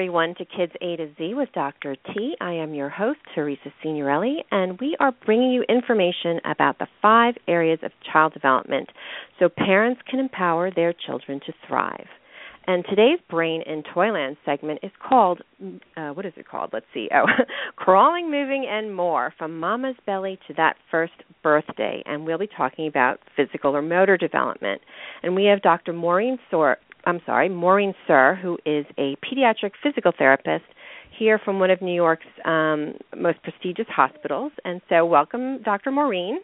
everyone, to Kids A to Z with Dr. T. I am your host, Teresa Signorelli, and we are bringing you information about the five areas of child development so parents can empower their children to thrive. And today's Brain in Toyland segment is called, uh, what is it called? Let's see. Oh, Crawling, Moving, and More From Mama's Belly to That First Birthday. And we'll be talking about physical or motor development. And we have Dr. Maureen Sor- I'm sorry, Maureen Suhr, who is a pediatric physical therapist here from one of New York's um, most prestigious hospitals. And so, welcome, Dr. Maureen.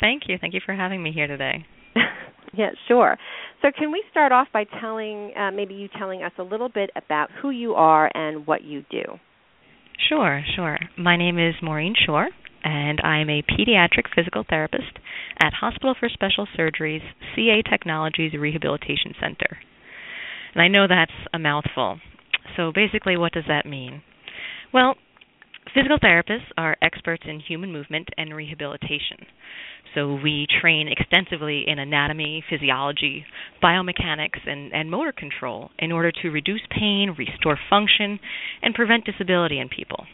Thank you. Thank you for having me here today. yeah, sure. So, can we start off by telling, uh, maybe you telling us a little bit about who you are and what you do? Sure, sure. My name is Maureen Suhr, and I'm a pediatric physical therapist at Hospital for Special Surgery's CA Technologies Rehabilitation Center. And I know that's a mouthful. So basically, what does that mean? Well, physical therapists are experts in human movement and rehabilitation. So we train extensively in anatomy, physiology, biomechanics, and, and motor control in order to reduce pain, restore function, and prevent disability in people.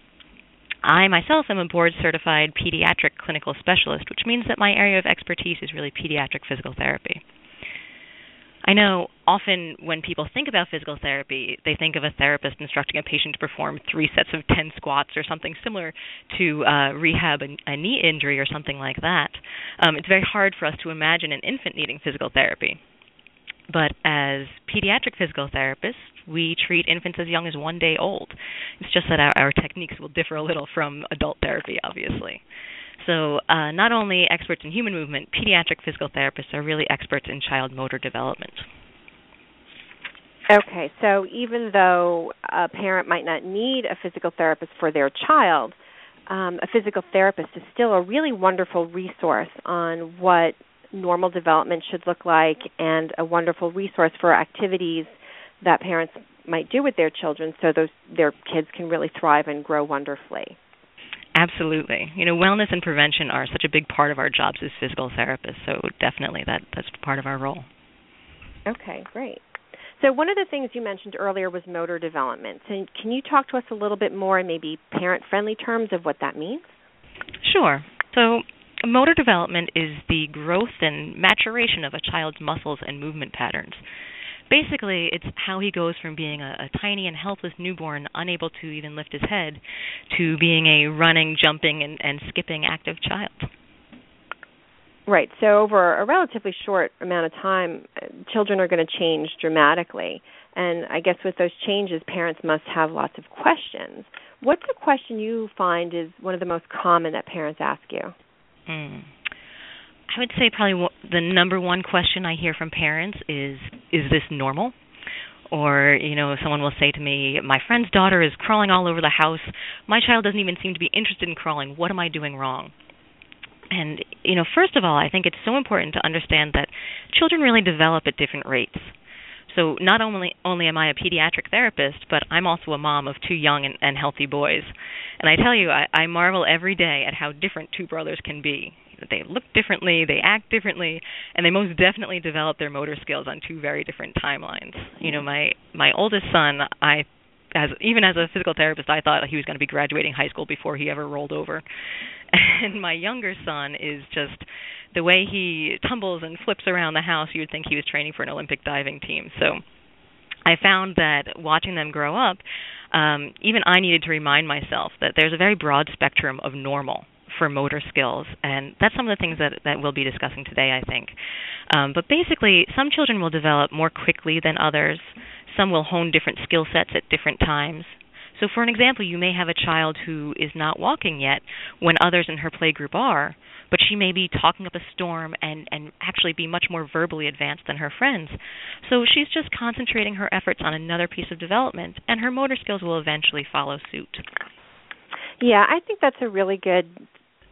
I myself am a board certified pediatric clinical specialist, which means that my area of expertise is really pediatric physical therapy. I know often when people think about physical therapy, they think of a therapist instructing a patient to perform three sets of 10 squats or something similar to uh, rehab a, a, knee injury or something like that. Um, it's very hard for us to imagine an infant needing physical therapy. But as pediatric physical therapists, we treat infants as young as one day old. It's just that our, our techniques will differ a little from adult therapy, obviously. So, uh, not only experts in human movement, pediatric physical therapists are really experts in child motor development. Okay, so even though a parent might not need a physical therapist for their child, um, a physical therapist is still a really wonderful resource on what normal development should look like and a wonderful resource for activities that parents might do with their children so those their kids can really thrive and grow wonderfully. Absolutely. You know, wellness and prevention are such a big part of our jobs as physical therapists, so definitely that that's part of our role. Okay, great. So one of the things you mentioned earlier was motor development. So can you talk to us a little bit more in maybe parent-friendly terms of what that means? Sure. So motor development is the growth and maturation of a child's muscles and movement patterns basically it's how he goes from being a, a tiny and helpless newborn unable to even lift his head to being a running jumping and, and skipping active child. Right. So over a relatively short amount of time children are going to change dramatically. And i guess with those changes parents must have lots of questions. What's a question you find is one of the most common that parents ask you? Hmm. I would say probably the number one question I hear from parents is is this normal? Or, you know, someone will say to me, My friend's daughter is crawling all over the house. My child doesn't even seem to be interested in crawling. What am I doing wrong? And, you know, first of all, I think it's so important to understand that children really develop at different rates. So not only only am I a pediatric therapist, but I'm also a mom of two young and, and healthy boys. And I tell you, I, I marvel every day at how different two brothers can be they look differently, they act differently, and they most definitely develop their motor skills on two very different timelines. You know, my my oldest son, I as even as a physical therapist, I thought he was going to be graduating high school before he ever rolled over. And my younger son is just the way he tumbles and flips around the house, you would think he was training for an Olympic diving team. So I found that watching them grow up, um, even I needed to remind myself that there's a very broad spectrum of normal for motor skills, and that's some of the things that that we'll be discussing today, I think. Um, but basically, some children will develop more quickly than others. Some will hone different skill sets at different times. So, for an example, you may have a child who is not walking yet when others in her playgroup are, but she may be talking up a storm and, and actually be much more verbally advanced than her friends. So, she's just concentrating her efforts on another piece of development, and her motor skills will eventually follow suit. Yeah, I think that's a really good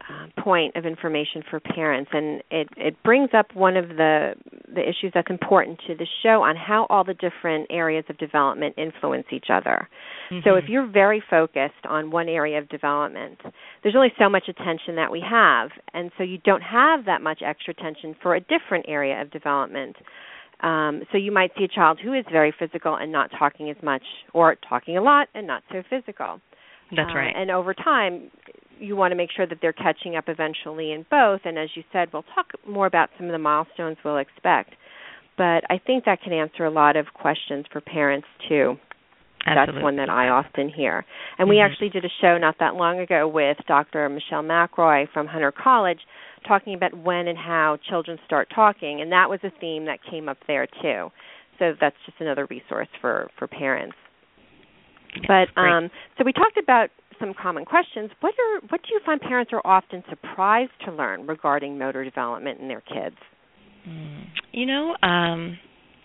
uh, point of information for parents, and it it brings up one of the the issues that's important to the show on how all the different areas of development influence each other. Mm-hmm. So if you're very focused on one area of development, there's only so much attention that we have, and so you don't have that much extra attention for a different area of development. Um, so you might see a child who is very physical and not talking as much, or talking a lot and not so physical. That's right. Uh, and over time, you want to make sure that they're catching up eventually in both. And as you said, we'll talk more about some of the milestones we'll expect. But I think that can answer a lot of questions for parents too. Absolutely. That's one that I often hear. And we mm-hmm. actually did a show not that long ago with Dr. Michelle MacRoy from Hunter College talking about when and how children start talking, and that was a theme that came up there too. So that's just another resource for for parents. but um, so we talked about some common questions. What are what do you find parents are often surprised to learn regarding motor development in their kids? Mm. You know, um,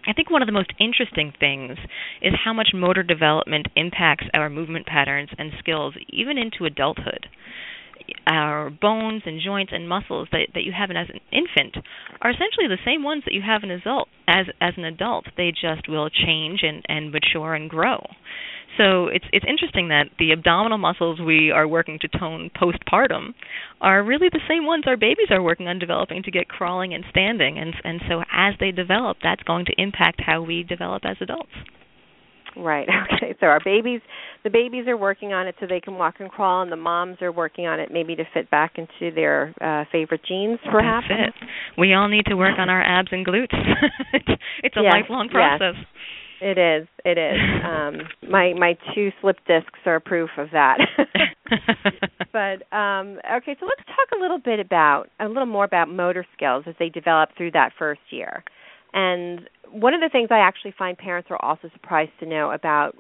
I think one of the most interesting things is how much motor development impacts our movement patterns and skills even into adulthood our bones and joints and muscles that that you have as an infant are essentially the same ones that you have an adult as as an adult. They just will change and and mature and grow. So it's it's interesting that the abdominal muscles we are working to tone postpartum are really the same ones our babies are working on developing to get crawling and standing and and so as they develop that's going to impact how we develop as adults. Right. Okay. So our babies, the babies are working on it so they can walk and crawl, and the moms are working on it maybe to fit back into their uh favorite jeans, perhaps. That's it. We all need to work on our abs and glutes. it's, it's a yes, lifelong process. Yes. It is. It is. Um, my my two slip discs are proof of that. but um, okay, so let's talk a little bit about a little more about motor skills as they develop through that first year. And one of the things I actually find parents are also surprised to know about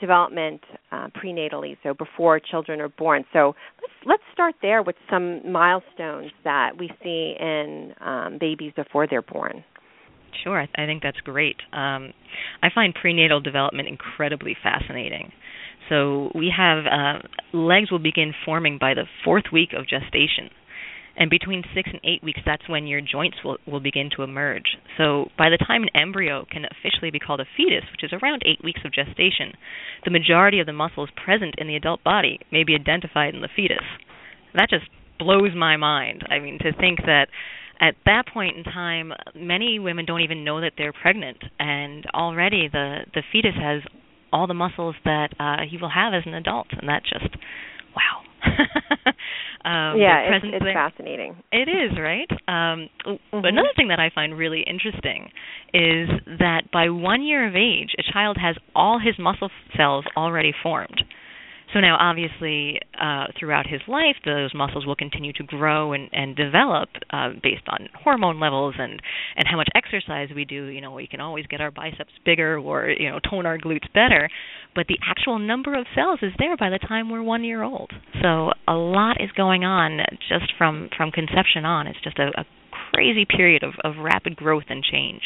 development uh, prenatally, so before children are born. So let's let's start there with some milestones that we see in um, babies before they're born. Sure, I, I think that's great. Um, I find prenatal development incredibly fascinating. So we have uh, legs will begin forming by the fourth week of gestation. And between six and eight weeks, that's when your joints will, will begin to emerge. So by the time an embryo can officially be called a fetus, which is around eight weeks of gestation, the majority of the muscles present in the adult body may be identified in the fetus. That just blows my mind. I mean, to think that at that point in time, many women don't even know that they're pregnant, and already the the fetus has all the muscles that uh, he will have as an adult, and that just wow. um, yeah, it's, it's fascinating. It is right. Um, mm-hmm. Another thing that I find really interesting is that by one year of age, a child has all his muscle cells already formed. So now, obviously, uh, throughout his life, those muscles will continue to grow and, and develop uh, based on hormone levels and and how much exercise we do. You know, we can always get our biceps bigger or you know tone our glutes better, but the actual number of cells is there by the time we're one year old. So a lot is going on just from from conception on. It's just a, a crazy period of, of rapid growth and change.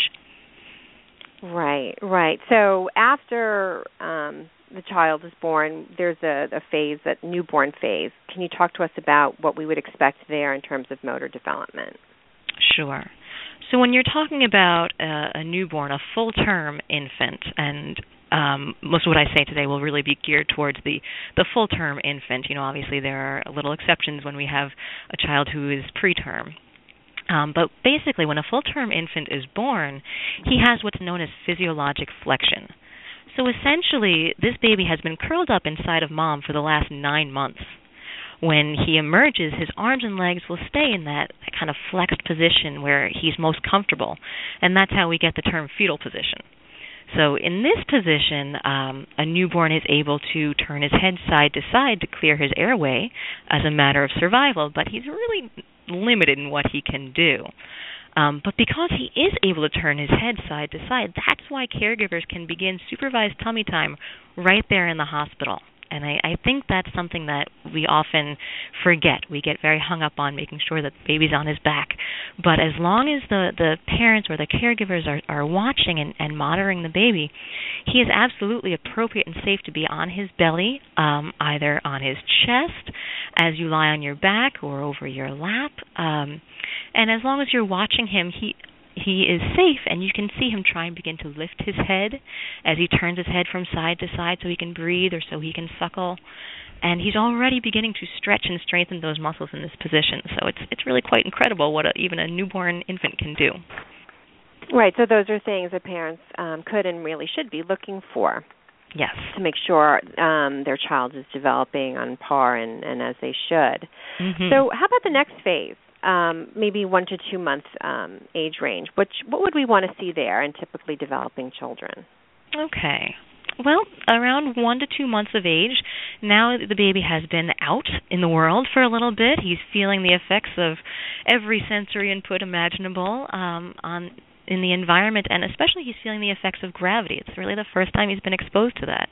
Right, right. So after um, the child is born, there's a, a phase, that newborn phase. Can you talk to us about what we would expect there in terms of motor development? Sure. So when you're talking about a, a newborn, a full-term infant, and um, most of what I say today will really be geared towards the the full-term infant. You know, obviously there are little exceptions when we have a child who is preterm. Um, but basically, when a full-term infant is born, he has what's known as physiologic flexion. So essentially, this baby has been curled up inside of mom for the last nine months. When he emerges, his arms and legs will stay in that kind of flexed position where he's most comfortable, and that's how we get the term fetal position. So, in this position, um, a newborn is able to turn his head side to side to clear his airway as a matter of survival, but he's really limited in what he can do. Um, but because he is able to turn his head side to side, that's why caregivers can begin supervised tummy time right there in the hospital. And I, I think that's something that we often forget. We get very hung up on making sure that the baby's on his back. But as long as the, the parents or the caregivers are, are watching and, and monitoring the baby, he is absolutely appropriate and safe to be on his belly, um, either on his chest as you lie on your back or over your lap. Um, and as long as you're watching him, he he is safe and you can see him try and begin to lift his head as he turns his head from side to side so he can breathe or so he can suckle and he's already beginning to stretch and strengthen those muscles in this position so it's it's really quite incredible what a, even a newborn infant can do Right. So those are things that parents um, could and really should be looking for. Yes. To make sure um, their child is developing on par and, and as they should. Mm-hmm. So, how about the next phase? Um, maybe one to two month um, age range. Which what would we want to see there in typically developing children? Okay. Well, around one to two months of age, now the baby has been out in the world for a little bit. He's feeling the effects of every sensory input imaginable um, on in the environment, and especially he's feeling the effects of gravity. It's really the first time he's been exposed to that.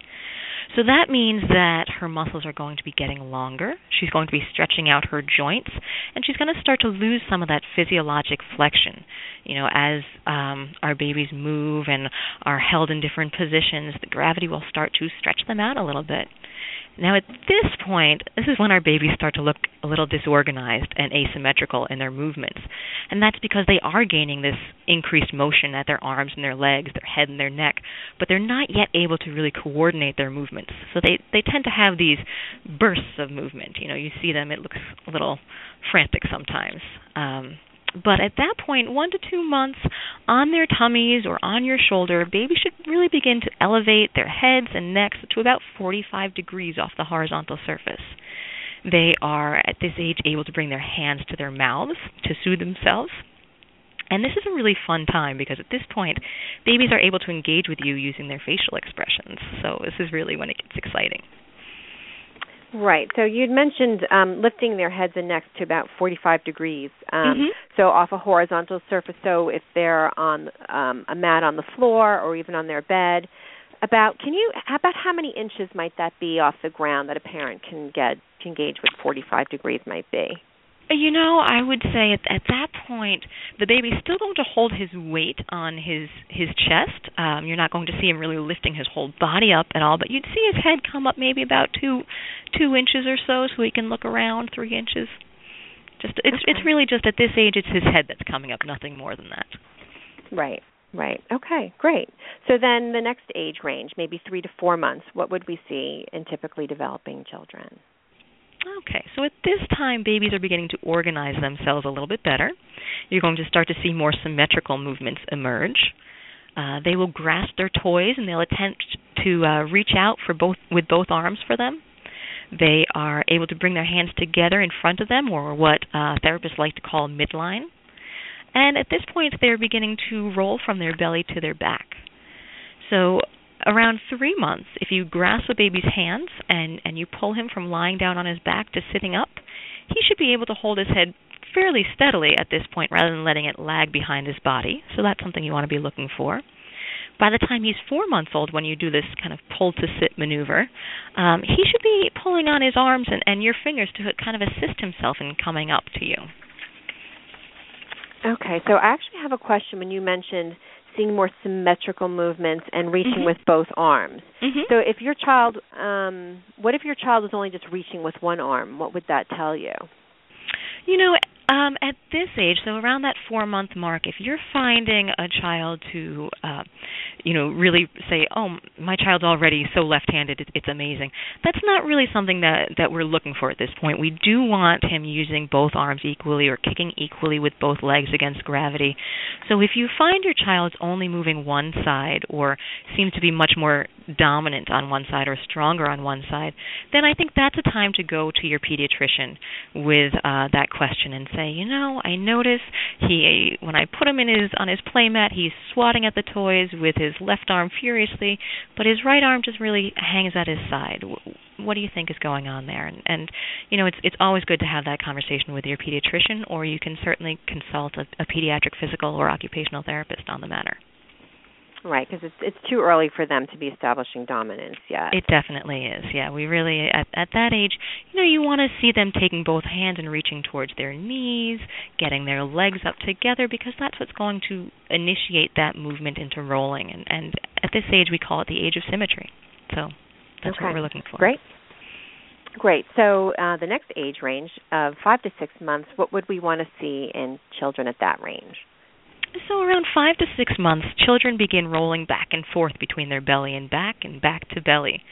So that means that her muscles are going to be getting longer. She's going to be stretching out her joints, and she's going to start to lose some of that physiologic flexion. You know, as um, our babies move and are held in different positions, the gravity will start to stretch them out a little bit. Now, at this point, this is when our babies start to look a little disorganized and asymmetrical in their movements. And that's because they are gaining this increased motion at their arms and their legs, their head and their neck, but they're not yet able to really coordinate their movements. So they, they tend to have these bursts of movement. You know, you see them, it looks a little frantic sometimes. Um, but at that point, one to two months on their tummies or on your shoulder, babies should really begin to elevate their heads and necks to about 45 degrees off the horizontal surface. They are at this age able to bring their hands to their mouths to soothe themselves. And this is a really fun time because at this point, babies are able to engage with you using their facial expressions. So this is really when it gets exciting. Right. So you'd mentioned um, lifting their heads and necks to about 45 degrees. Um, mm-hmm. So off a horizontal surface. So if they're on um, a mat on the floor or even on their bed, about can you about how many inches might that be off the ground that a parent can get to engage with 45 degrees might be? You know, I would say at, at that point, the baby's still going to hold his weight on his his chest. Um, you're not going to see him really lifting his whole body up at all, but you'd see his head come up maybe about two two inches or so, so he can look around three inches. Just it's okay. it's really just at this age, it's his head that's coming up, nothing more than that. Right. Right. Okay. Great. So then the next age range, maybe three to four months, what would we see in typically developing children? Okay, so at this time, babies are beginning to organize themselves a little bit better. You're going to start to see more symmetrical movements emerge. Uh, they will grasp their toys and they'll attempt to uh, reach out for both with both arms for them. They are able to bring their hands together in front of them, or what uh, therapists like to call midline. And at this point, they're beginning to roll from their belly to their back. So around three months, if you grasp a baby's hands and, and you pull him from lying down on his back to sitting up, he should be able to hold his head fairly steadily at this point rather than letting it lag behind his body. So that's something you want to be looking for. By the time he's four months old, when you do this kind of pull to sit maneuver, um, he should be pulling on his arms and, and your fingers to kind of assist himself in coming up to you. Okay, so I actually have a question when you mentioned seeing more symmetrical movements and reaching mm-hmm. with both arms. Mm-hmm. So if your child um what if your child was only just reaching with one arm? What would that tell you? You know, um, at this age, so around that four month mark, if you're finding a child to, uh, you know, really say, "Oh, my child's already so left-handed, it's amazing," that's not really something that that we're looking for at this point. We do want him using both arms equally or kicking equally with both legs against gravity. So if you find your child's only moving one side or seems to be much more dominant on one side or stronger on one side, then I think that's a time to go to your pediatrician with uh, that question and say you know, I notice he when I put him in his on his playmat, he's swatting at the toys with his left arm furiously, but his right arm just really hangs at his side. What do you think is going on there? And, and you know, it's it's always good to have that conversation with your pediatrician, or you can certainly consult a, a pediatric physical or occupational therapist on the matter. Right, because it's it's too early for them to be establishing dominance yet. It definitely is. Yeah, we really at at that age, you know, you want to see them taking both hands and reaching towards their knees, getting their legs up together because that's what's going to initiate that movement into rolling. And and at this age, we call it the age of symmetry. So that's okay. what we're looking for. Great. Great. So uh, the next age range of five to six months, what would we want to see in children at that range? So, around five to six months, children begin rolling back and forth between their belly and back and back to belly.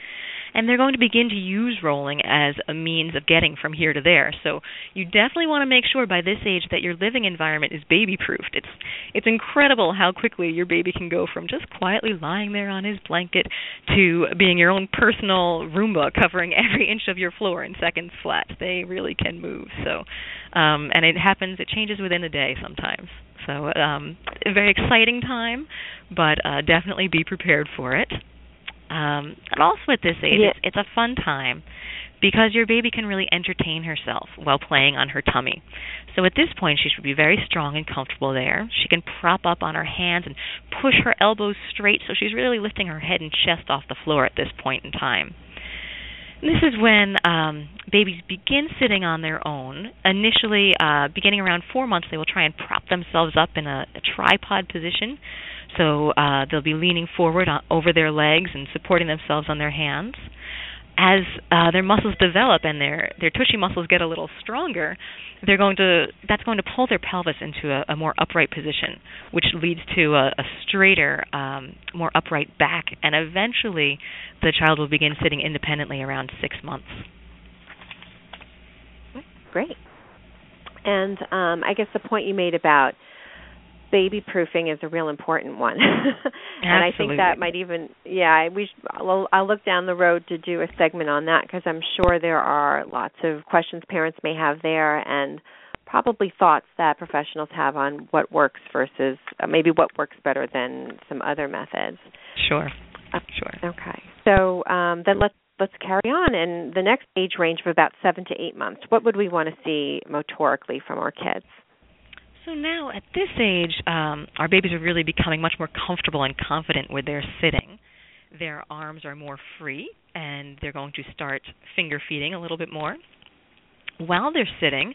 And they're going to begin to use rolling as a means of getting from here to there. So you definitely want to make sure by this age that your living environment is baby proofed. It's it's incredible how quickly your baby can go from just quietly lying there on his blanket to being your own personal Roomba covering every inch of your floor in seconds flat. They really can move. So um and it happens it changes within a day sometimes. So um a very exciting time, but uh definitely be prepared for it. Um, and also at this age, yeah. it's, it's a fun time because your baby can really entertain herself while playing on her tummy. So at this point, she should be very strong and comfortable there. She can prop up on her hands and push her elbows straight so she's really lifting her head and chest off the floor at this point in time. This is when um, babies begin sitting on their own. Initially, uh, beginning around four months, they will try and prop themselves up in a, a tripod position. So uh, they'll be leaning forward on, over their legs and supporting themselves on their hands. As uh, their muscles develop and their their tushy muscles get a little stronger, they're going to that's going to pull their pelvis into a, a more upright position, which leads to a, a straighter, um, more upright back, and eventually the child will begin sitting independently around six months. Great. And um, I guess the point you made about baby proofing is a real important one. And i think that might even yeah we I'll, I'll look down the road to do a segment on that because i'm sure there are lots of questions parents may have there and probably thoughts that professionals have on what works versus uh, maybe what works better than some other methods. Sure. Uh, sure. okay. So um, then let's let's carry on. And the next age range of about seven to eight months what would we want to see motorically from our kids so now at this age, um, our babies are really becoming much more comfortable and confident with their sitting. Their arms are more free, and they're going to start finger feeding a little bit more. While they're sitting,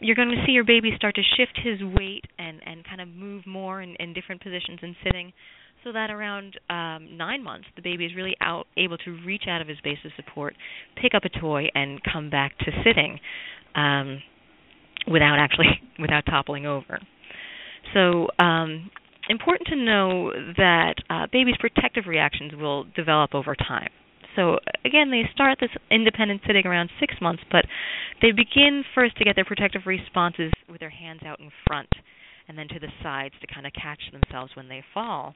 you're going to see your baby start to shift his weight and, and kind of move more in, in different positions in sitting, so that around um, nine months, the baby is really out able to reach out of his base of support, pick up a toy, and come back to sitting. Um, without actually without toppling over. So um, important to know that uh, babies' protective reactions will develop over time. So again, they start this independent sitting around six months, but they begin first to get their protective responses with their hands out in front and then to the sides to kind of catch themselves when they fall.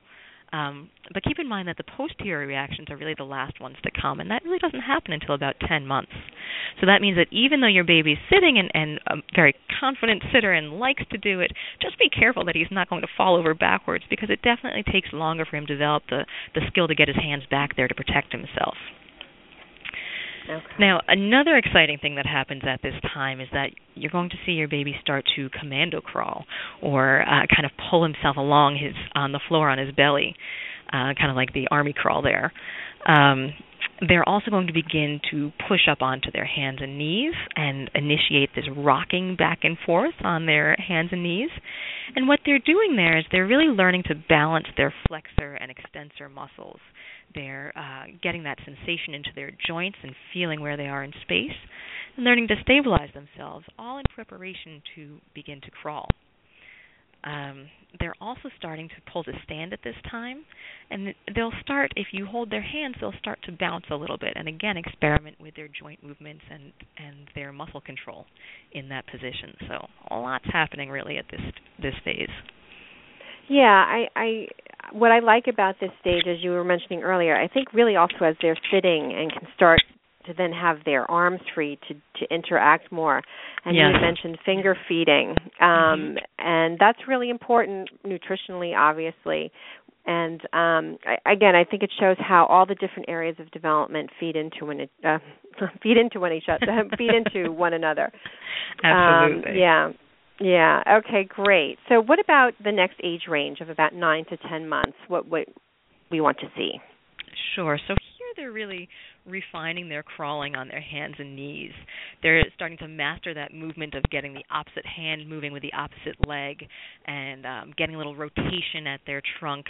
Um, but keep in mind that the posterior reactions are really the last ones to come, and that really doesn't happen until about 10 months. So that means that even though your baby's sitting and, and a very confident sitter and likes to do it, just be careful that he's not going to fall over backwards because it definitely takes longer for him to develop the, the skill to get his hands back there to protect himself. Okay. Now, another exciting thing that happens at this time is that you're going to see your baby start to commando crawl or uh, kind of pull himself along his on the floor on his belly, uh, kind of like the army crawl there. Um, they're also going to begin to push up onto their hands and knees and initiate this rocking back and forth on their hands and knees. And what they're doing there is they're really learning to balance their flexor and extensor muscles. They're uh, getting that sensation into their joints and feeling where they are in space, and learning to stabilize themselves, all in preparation to begin to crawl. Um, they're also starting to pull to stand at this time, and they'll start. If you hold their hands, they'll start to bounce a little bit, and again experiment with their joint movements and and their muscle control in that position. So a lot's happening really at this this phase. Yeah, I, I what I like about this stage, as you were mentioning earlier, I think really also as they're sitting and can start to then have their arms free to to interact more. And yes. you mentioned finger feeding, um, mm-hmm. and that's really important nutritionally, obviously. And um, I, again, I think it shows how all the different areas of development feed into one uh, feed into one each other, feed into one another. Absolutely. Um, yeah. Yeah. Okay. Great. So, what about the next age range of about nine to ten months? What what we want to see? Sure. So here they're really refining their crawling on their hands and knees. They're starting to master that movement of getting the opposite hand moving with the opposite leg and um, getting a little rotation at their trunk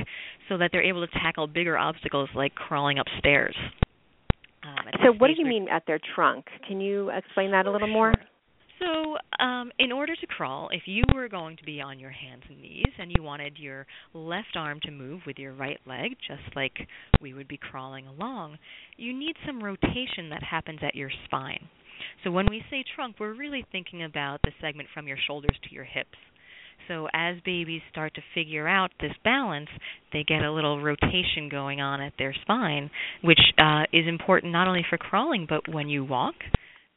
so that they're able to tackle bigger obstacles like crawling upstairs. Um, so, what do you mean at their trunk? Can you explain that a little more? So, um, in order to crawl, if you were going to be on your hands and knees and you wanted your left arm to move with your right leg, just like we would be crawling along, you need some rotation that happens at your spine. So, when we say trunk, we're really thinking about the segment from your shoulders to your hips. So as babies start to figure out this balance, they get a little rotation going on at their spine, which uh, is important not only for crawling but when you walk.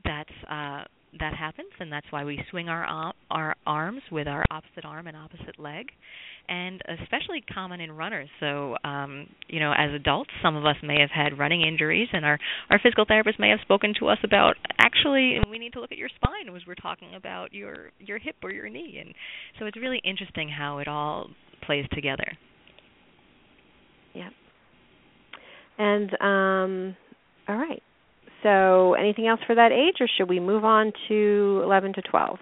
That's uh, that happens, and that's why we swing our our arms with our opposite arm and opposite leg, and especially common in runners. So, um, you know, as adults, some of us may have had running injuries, and our our physical therapist may have spoken to us about actually we need to look at your spine as we're talking about your your hip or your knee, and so it's really interesting how it all plays together. Yeah. And um, all right. So, anything else for that age, or should we move on to 11 to 12?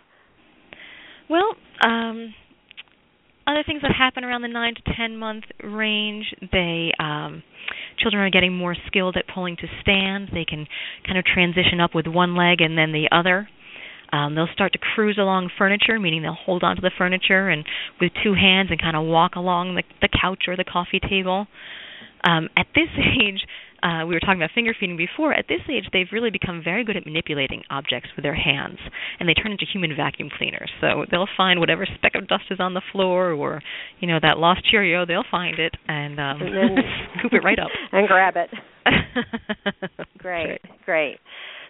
Well, um, other things that happen around the 9 to 10 month range, they um, children are getting more skilled at pulling to stand. They can kind of transition up with one leg and then the other. Um, they'll start to cruise along furniture, meaning they'll hold onto the furniture and with two hands and kind of walk along the, the couch or the coffee table. Um, at this age, uh, we were talking about finger feeding before. At this age, they've really become very good at manipulating objects with their hands, and they turn into human vacuum cleaners. So they'll find whatever speck of dust is on the floor, or you know that lost Cheerio. They'll find it and, um, and then scoop it right up and grab it. great, great.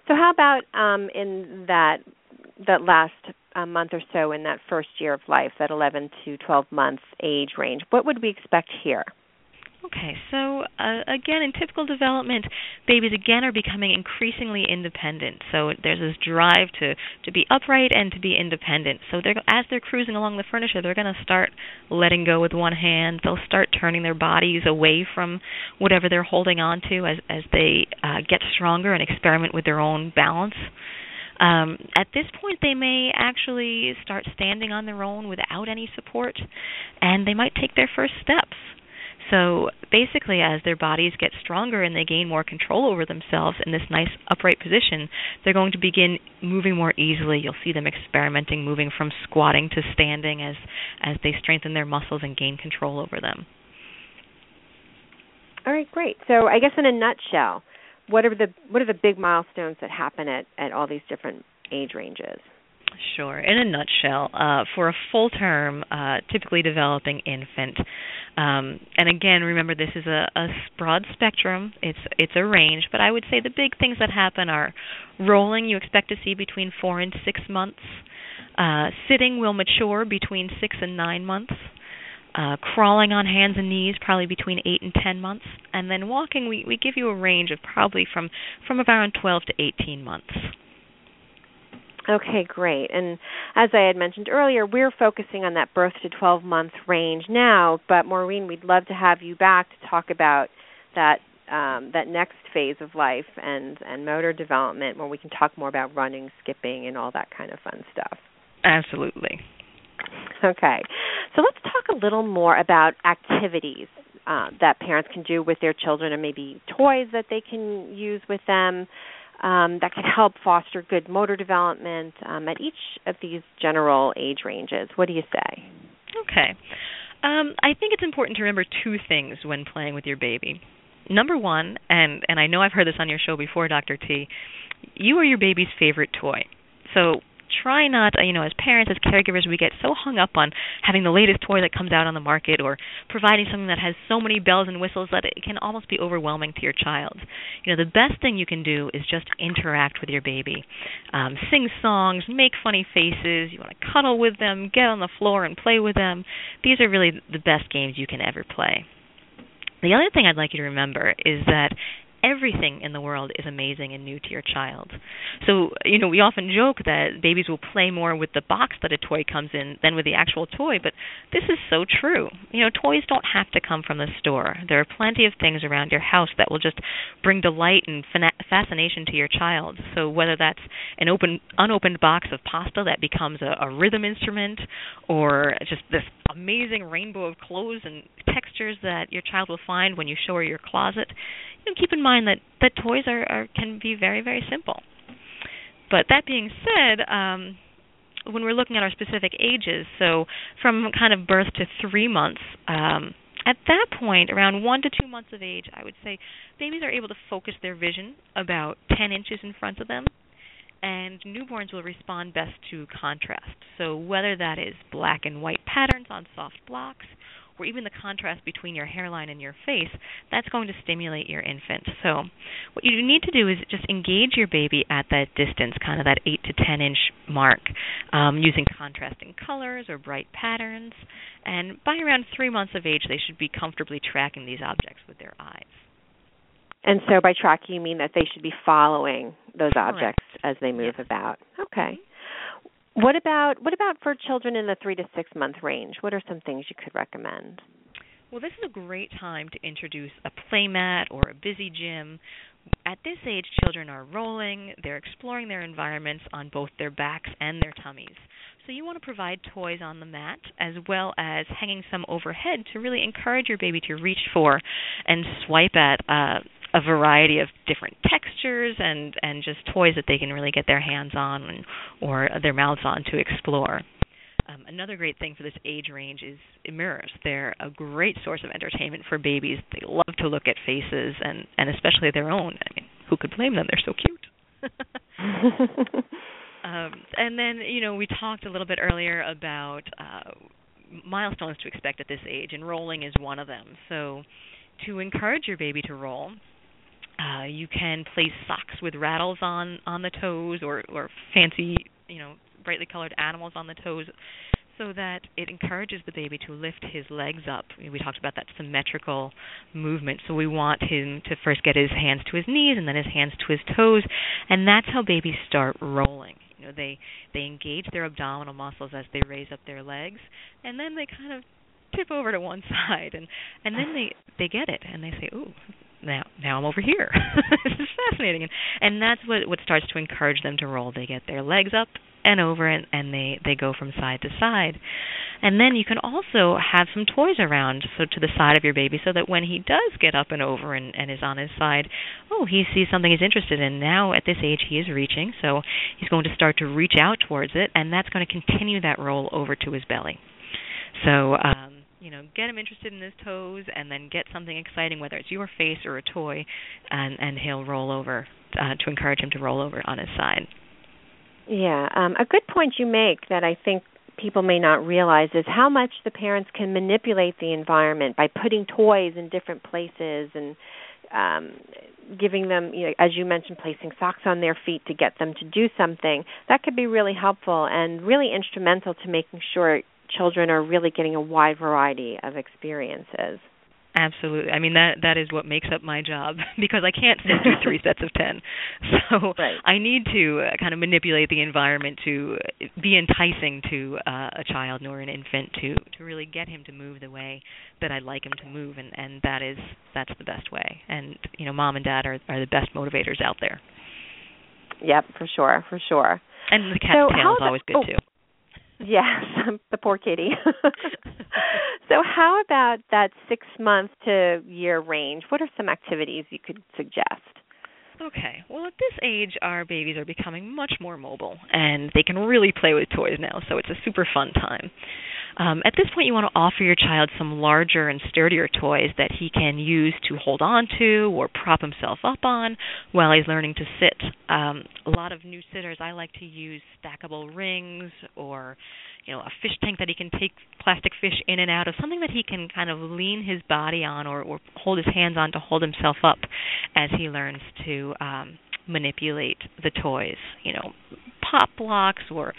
So how about um, in that that last uh, month or so in that first year of life, that 11 to 12 month age range? What would we expect here? Okay, so uh, again, in typical development, babies again are becoming increasingly independent. So there's this drive to to be upright and to be independent. So they're as they're cruising along the furniture, they're going to start letting go with one hand. They'll start turning their bodies away from whatever they're holding on to as as they uh, get stronger and experiment with their own balance. Um, at this point, they may actually start standing on their own without any support, and they might take their first steps. So basically, as their bodies get stronger and they gain more control over themselves in this nice upright position, they're going to begin moving more easily. You'll see them experimenting, moving from squatting to standing as as they strengthen their muscles and gain control over them. All right, great. So I guess in a nutshell, what are the what are the big milestones that happen at at all these different age ranges? Sure. In a nutshell, uh, for a full term, uh, typically developing infant, um, and again, remember this is a, a broad spectrum. It's it's a range, but I would say the big things that happen are rolling. You expect to see between four and six months. Uh, sitting will mature between six and nine months. Uh, crawling on hands and knees probably between eight and ten months, and then walking we, we give you a range of probably from from around 12 to 18 months. Okay, great. And as I had mentioned earlier, we're focusing on that birth to 12 month range now, but Maureen, we'd love to have you back to talk about that um, that next phase of life and and motor development where we can talk more about running, skipping and all that kind of fun stuff. Absolutely. Okay. So let's talk a little more about activities uh, that parents can do with their children and maybe toys that they can use with them um, that can help foster good motor development um, at each of these general age ranges. What do you say? Okay. Um, I think it's important to remember two things when playing with your baby. Number one, and and I know I've heard this on your show before, Dr. T, you are your baby's favorite toy. So try not, you know, as parents, as caregivers, we get so hung up on having the latest toy that comes out on the market or providing something that has so many bells and whistles that it can almost be overwhelming to your child. You know, the best thing you can do is just interact with your baby. Um, sing songs, make funny faces, you want to cuddle with them, get on the floor and play with them. These are really the best games you can ever play. The other thing I'd like you to remember is that everything in the world is amazing and new to your child. So, you know, we often joke that babies will play more with the box that a toy comes in than with the actual toy, but this is so true. You know, toys don't have to come from the store. There are plenty of things around your house that will just bring delight and fascination to your child. So, whether that's an open unopened box of pasta that becomes a, a rhythm instrument or just this amazing rainbow of clothes and textures that your child will find when you show her your closet, you know, keep in mind that that toys are, are can be very very simple. But that being said, um, when we're looking at our specific ages, so from kind of birth to three months, um, at that point, around one to two months of age, I would say babies are able to focus their vision about 10 inches in front of them, and newborns will respond best to contrast. So, whether that is black and white patterns on soft blocks, or even the contrast between your hairline and your face, that's going to stimulate your infant. So, what you need to do is just engage your baby at that distance, kind of that 8 to 10 inch mark, um, using contrasting colors or bright patterns. And by around three months of age, they should be comfortably tracking these objects with their eyes. And so by tracking, you mean that they should be following those Correct. objects as they move Yes. about. Okay. What about what about for children in the three to six month range? What are some things you could recommend? Well, this is a great time to introduce a playmat or a busy gym. At this age, children are rolling, they're exploring their environments on both their backs and their tummies. So you want to provide toys on the mat as well as hanging some overhead to really encourage your baby to reach for and swipe at uh, a variety of different textures and and just toys that they can really get their hands on and, or their mouths on to explore. Um, another great thing for this age range is mirrors. They're a great source of entertainment for babies. They love to look at faces and and especially their own. I mean, who could blame them? They're so cute. um, and then you know we talked a little bit earlier about uh, milestones to expect at this age, and rolling is one of them. So to encourage your baby to roll, uh, you can place socks with rattles on on the toes or or fancy you know brightly colored animals on the toes so that it encourages the baby to lift his legs up. We talked about that symmetrical movement. So we want him to first get his hands to his knees and then his hands to his toes, and that's how babies start rolling. You know, they they engage their abdominal muscles as they raise up their legs, and then they kind of tip over to one side and and then they they get it and they say, "Ooh, now now I'm over here. this is fascinating." And and that's what what starts to encourage them to roll. They get their legs up and over and, and they they go from side to side. And then you can also have some toys around so to the side of your baby so that when he does get up and over and, and is on his side, oh, he sees something he's interested in. Now at this age he is reaching, so he's going to start to reach out towards it and that's going to continue that roll over to his belly. So um you know, get him interested in his toes, and then get something exciting, whether it's your face or a toy, and and he'll roll over uh, to encourage him to roll over on his side. Yeah, um, a good point you make that I think people may not realize is how much the parents can manipulate the environment by putting toys in different places and um, giving them, you know, as you mentioned, placing socks on their feet to get them to do something. That could be really helpful and really instrumental to making sure children are really getting a wide variety of experiences. Absolutely. I mean that that is what makes up my job because I can't sit through three sets of 10. So right. I need to uh, kind of manipulate the environment to be enticing to uh, a child or an infant to to really get him to move the way that I'd like him to move and and that is that's the best way. And you know mom and dad are are the best motivators out there. Yep, for sure, for sure. And the cat's so tail is always good oh, too. Yes, the poor kitty. so, how about that six month to year range? What are some activities you could suggest? Okay. Well, at this age, our babies are becoming much more mobile, and they can really play with toys now, so it's a super fun time. Um, at this point, you want to offer your child some larger and sturdier toys that he can use to hold on to or prop himself up on while he's learning to sit. Um, a lot of new sitters, I like to use stackable rings or you know a fish tank that he can take plastic fish in and out of something that he can kind of lean his body on or, or hold his hands on to hold himself up as he learns to um manipulate the toys you know pop blocks or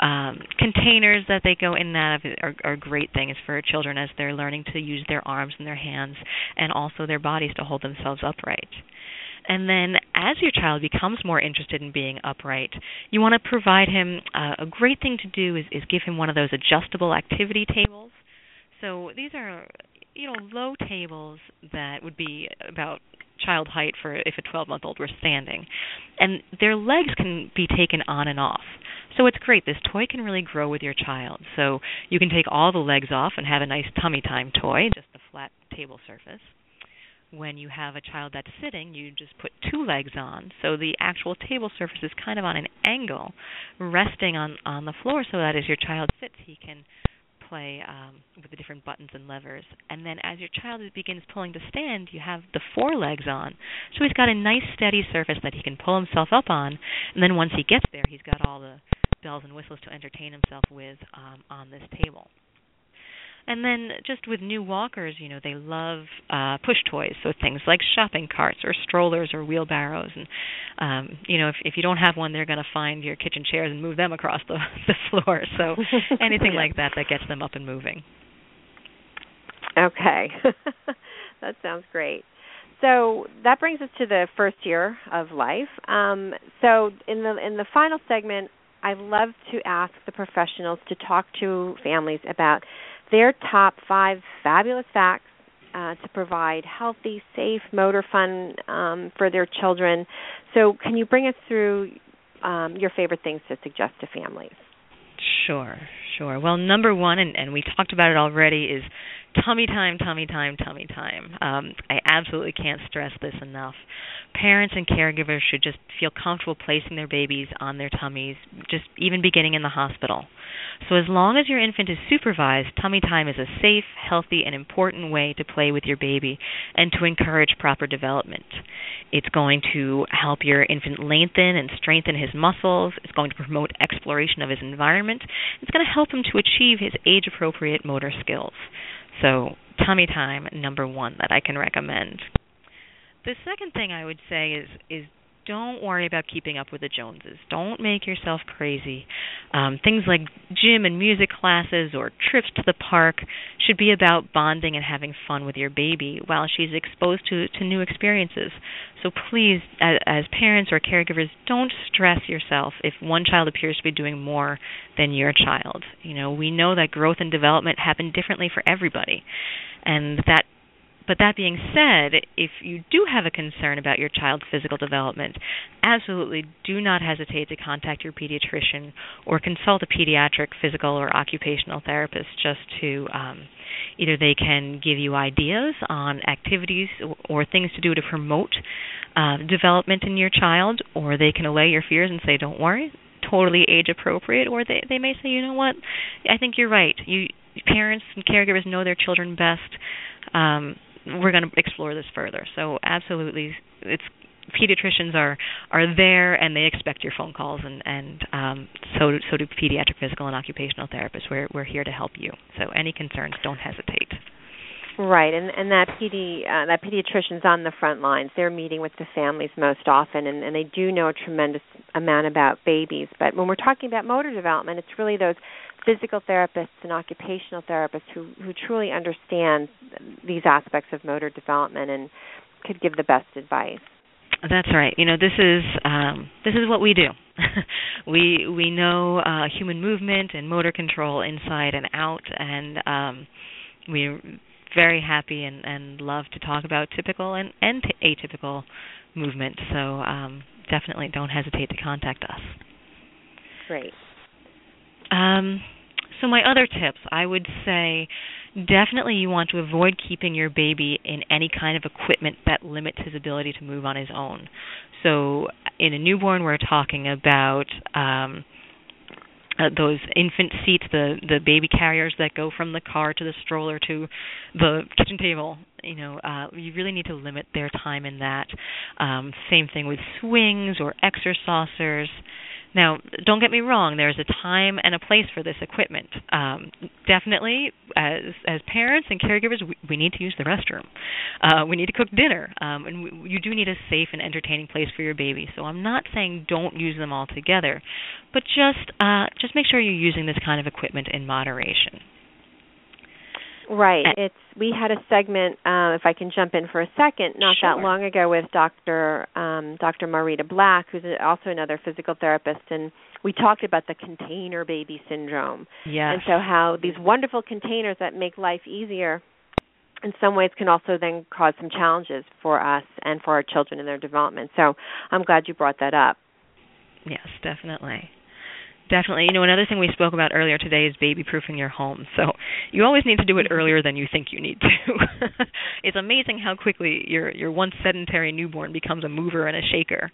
um containers that they go in and are, are great things for children as they're learning to use their arms and their hands and also their bodies to hold themselves upright. And then as your child becomes more interested in being upright, you want to provide him uh, a great thing to do is, is give him one of those adjustable activity tables. So these are you know low tables that would be about child height for if a 12 month old were standing. And their legs can be taken on and off so it's great this toy can really grow with your child so you can take all the legs off and have a nice tummy time toy just a flat table surface when you have a child that's sitting, you just put two legs on. So the actual table surface is kind of on an angle, resting on on the floor so that as your child sits, he can play um, with the different buttons and levers. And then as your child begins pulling to stand, you have the forelegs on. So he's got a nice steady surface that he can pull himself up on. And then once he gets there, he's got all the bells and whistles to entertain himself with um, on this table. And then just with new walkers, you know, they love uh push toys, so things like shopping carts or strollers or wheelbarrows and um you know, if if you don't have one, they're going to find your kitchen chairs and move them across the the floor. So anything yeah. like that that gets them up and moving. Okay. that sounds great. So that brings us to the first year of life. Um, so in the in the final segment, I love to ask the professionals to talk to families about their top five fabulous facts uh, to provide healthy, safe motor fun um, for their children. So, can you bring us through um, your favorite things to suggest to families? Sure, sure. Well, number one, and, and we talked about it already, is tummy time, tummy time, tummy time. Um, I absolutely can't stress this enough. Parents and caregivers should just feel comfortable placing their babies on their tummies, just even beginning in the hospital. So, as long as your infant is supervised, tummy time is a safe, healthy, and important way to play with your baby and to encourage proper development. It's going to help your infant lengthen and strengthen his muscles. It's going to promote exploration of his environment. It's going to help him to achieve his age appropriate motor skills. So, tummy time, number one, that I can recommend. The second thing I would say is is don't worry about keeping up with the Joneses. Don't make yourself crazy. Um, things like gym and music classes or trips to the park should be about bonding and having fun with your baby while she's exposed to, to new experiences. So please, as, as parents or caregivers, don't stress yourself if one child appears to be doing more than your child. You know, we know that growth and development happen differently for everybody, and that but that being said, if you do have a concern about your child's physical development, absolutely do not hesitate to contact your pediatrician or consult a pediatric physical or occupational therapist just to um, either they can give you ideas on activities or things to do to promote uh, development in your child, or they can allay your fears and say, "Don't worry, totally age appropriate," or they they may say, "You know what? I think you're right. You parents and caregivers know their children best." Um, we're going to explore this further. So absolutely, it's pediatricians are are there and they expect your phone calls and and um, so so do pediatric physical and occupational therapists. We're we're here to help you. So any concerns, don't hesitate. Right, and and that PD uh, that pediatrician's on the front lines. They're meeting with the families most often, and, and they do know a tremendous amount about babies. But when we're talking about motor development, it's really those physical therapists and occupational therapists who who truly understand these aspects of motor development and could give the best advice. That's right. You know, this is um, this is what we do. we we know uh, human movement and motor control inside and out, and um, we're very happy and, and love to talk about typical and, and atypical movement. So um, definitely don't hesitate to contact us. Great. Um, so my other tips, I would say definitely you want to avoid keeping your baby in any kind of equipment that limits his ability to move on his own. So in a newborn we're talking about um uh, those infant seats, the the baby carriers that go from the car to the stroller to the kitchen table. You know, uh, you really need to limit their time in that. Um, same thing with swings or exercisers. Now, don't get me wrong. There's a time and a place for this equipment. Um, definitely, as as parents and caregivers, we, we need to use the restroom. Uh, we need to cook dinner, um, and we, you do need a safe and entertaining place for your baby. So I'm not saying don't use them all together, but just uh, just make sure you're using this kind of equipment in moderation. Right. It's we had a segment, uh, if I can jump in for a second, not sure. that long ago with Dr. Um, Dr. Marita Black, who's also another physical therapist, and we talked about the container baby syndrome. Yes. And so how these wonderful containers that make life easier in some ways can also then cause some challenges for us and for our children in their development. So I'm glad you brought that up. Yes, definitely. Definitely. You know, another thing we spoke about earlier today is baby proofing your home. So you always need to do it earlier than you think you need to. it's amazing how quickly your your once sedentary newborn becomes a mover and a shaker.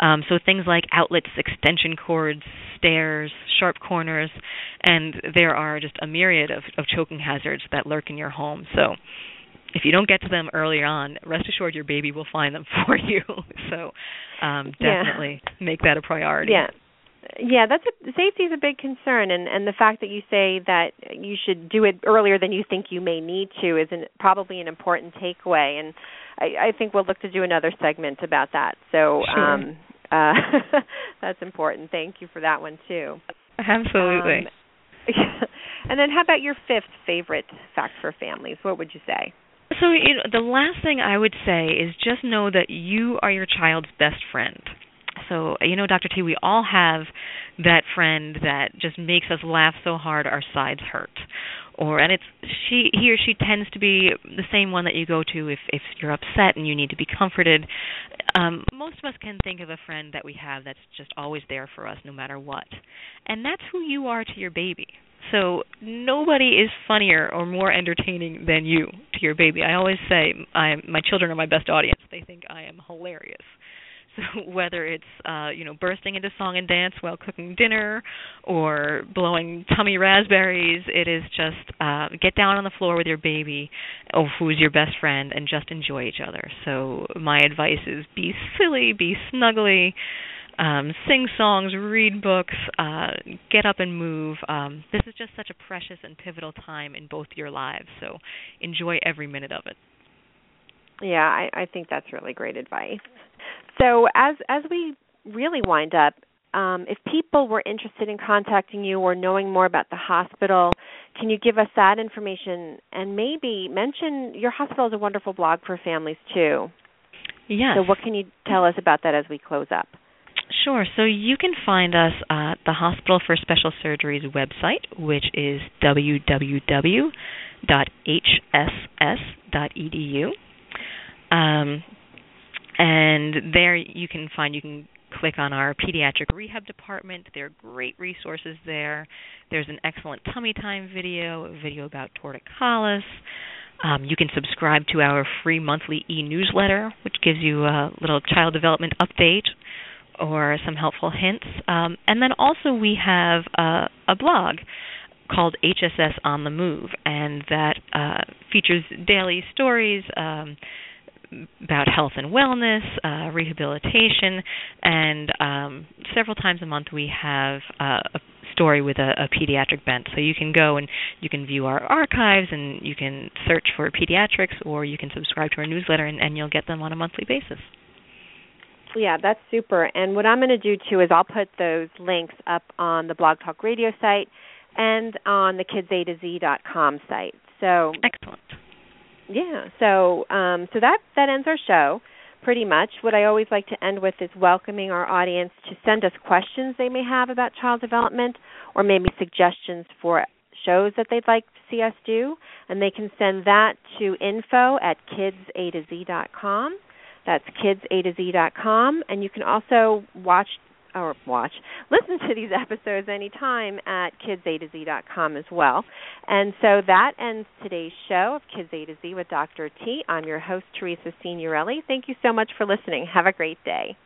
Um, so things like outlets, extension cords, stairs, sharp corners, and there are just a myriad of, of choking hazards that lurk in your home. So if you don't get to them early on, rest assured your baby will find them for you. so um, definitely yeah. make that a priority. Yeah. Yeah, that's a, safety is a big concern, and and the fact that you say that you should do it earlier than you think you may need to is an, probably an important takeaway, and I, I think we'll look to do another segment about that. So sure. um, uh, that's important. Thank you for that one too. Absolutely. Um, and then, how about your fifth favorite fact for families? What would you say? So, you know, the last thing I would say is just know that you are your child's best friend. So, you know, Dr. T, we all have that friend that just makes us laugh so hard our sides hurt. Or and it's she he or she tends to be the same one that you go to if if you're upset and you need to be comforted. Um most of us can think of a friend that we have that's just always there for us no matter what. And that's who you are to your baby. So nobody is funnier or more entertaining than you to your baby. I always say I my children are my best audience. They think I am hilarious. Whether it's uh, you know bursting into song and dance while cooking dinner or blowing tummy raspberries, it is just uh, get down on the floor with your baby, or oh, who's your best friend, and just enjoy each other. So my advice is be silly, be snuggly um, sing songs, read books, uh, get up and move. Um, this is just such a precious and pivotal time in both your lives. So enjoy every minute of it. Yeah, I, I think that's really great advice. So as as we really wind up, um, if people were interested in contacting you or knowing more about the hospital, can you give us that information and maybe mention your hospital is a wonderful blog for families too? Yes. So what can you tell us about that as we close up? Sure. So you can find us at the Hospital for Special Surgery's website, which is www.hss.edu. Um, and there you can find you can click on our pediatric rehab department. There are great resources there. There's an excellent tummy time video, a video about torticollis. Um, you can subscribe to our free monthly e-newsletter, which gives you a little child development update or some helpful hints. Um, and then also we have uh, a blog called HSS on the Move, and that uh, features daily stories um, about health and wellness, uh, rehabilitation, and um, several times a month we have uh, a story with a, a pediatric bent. So you can go and you can view our archives and you can search for pediatrics, or you can subscribe to our newsletter, and, and you'll get them on a monthly basis. Yeah, that's super. And what I'm going to do too is I'll put those links up on the Blog Talk Radio site and on the kidsato site. So excellent. Yeah. So um, so that that ends our show. Pretty much. What I always like to end with is welcoming our audience to send us questions they may have about child development, or maybe suggestions for shows that they'd like to see us do, and they can send that to info at kidsato that's kidsato and you can also watch or watch, listen to these episodes anytime at kidsato as well. And so that ends today's show of Kids A to Z with Dr. T. I'm your host, Teresa Signorelli. Thank you so much for listening. Have a great day.